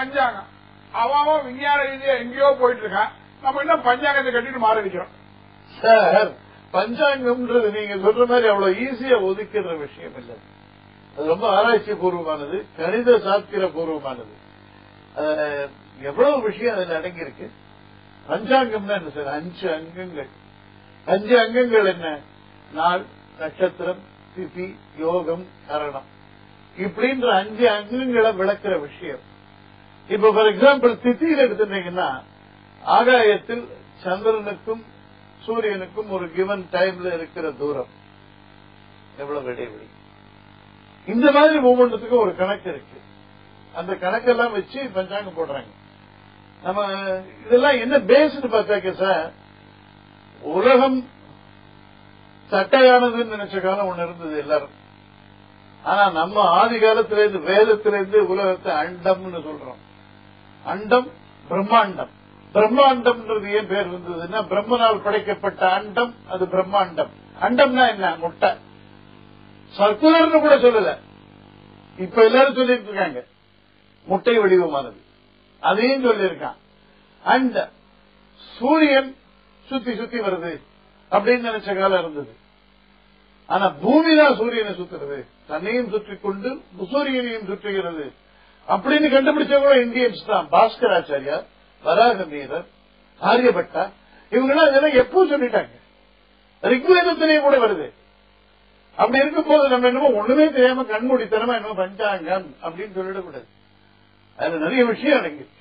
பஞ்சாங்கம் அவன் விஞ்ஞான ரீதியா எங்கேயோ போயிட்டு இருக்கான் நம்ம இன்னும் பஞ்சாங்கத்தை கட்டிட்டு மாற வைக்கிறோம் சார் பஞ்சாங்கம்ன்றது நீங்க சொல்ற மாதிரி அவ்வளவு ஈஸியா ஒதுக்கிற விஷயம் இல்லை. அது ரொம்ப ஆராய்ச்சி பூர்வமானது கணித சாஸ்திர பூர்வமானது எவ்வளவு விஷயம் அதுல அடங்கியிருக்கு? பஞ்சாங்கம்னா என்ன சார்? அஞ்சு அங்கங்கள். அஞ்சு அங்கங்கள் என்ன? நாள் நட்சத்திரம் திதி யோகம் கரணம். இப்படின்ற அஞ்சு அங்கங்களை விளக்குற விஷயம். இப்ப ஃபார் எக்ஸாம்பிள் திதியில எடுத்துட்டீங்கன்னா ஆகாயத்தில் சந்திரனுக்கும் சூரியனுக்கும் ஒரு கிவன் டைம்ல இருக்கிற தூரம். எவ்வளவு இடைவெளி இந்த மாதிரி ஒவ்வொன்றத்துக்கும் ஒரு கணக்கு இருக்கு. அந்த கணக்கெல்லாம் வச்சு பஞ்சாங்கம் போடுறாங்க. நம்ம இதெல்லாம் என்ன பேஸ்னு பார்த்தாக்க சார் உலகம் சட்டையானதுன்னு நினைச்ச காலம் ஒண்ணு இருந்தது எல்லாரும். ஆனா நம்ம ஆதி காலத்துல இருந்து உலகத்தை அண்டம்னு சொல்றோம். அண்டம் பிரம்மாண்டம். பிரம்மாண்டம்ன்றது ஏன் பேர் வந்ததுன்னா பிரம்மனால் படைக்கப்பட்ட அண்டம் அது பிரம்மாண்டம். அண்டம்னா என்ன? முட்டை. சர்க்குலர்னு கூட சொல்லல. இப்ப எல்லாரும் சொல்லிட்டு இருக்காங்க முட்டை வடிவமானது. அதையும் சொல்லியிருக்கான். அண்ட் சூரியன் சுத்தி சுத்தி வருது அப்படின்னு நினைச்ச காலம் இருந்தது. ஆனா பூமி தான் சூரியனை சுத்துறது. தன்னையும் சுற்றி கொண்டு சூரியனையும் சுற்றுகிறது. அப்படின்னு கண்டுபிடிச்சவங்க இந்தியன்ஸ் தான். பாஸ்கராச்சாரியார் வராக மீரர் ஆரியபட்டா இவங்கெல்லாம் இதெல்லாம் எப்போ சொல்லிட்டாங்க. ரிக்வேதத்திலேயே கூட வருது. அப்படி இருக்கும்போது நம்ம என்னமோ ஒண்ணுமே தெரியாம கண்மூடித்தனமா என்னமோ பஞ்சாங்கம் அப்படின்னு சொல்லிடக்கூடாது. அதுல நிறைய விஷயம் அடங்கிருக்கு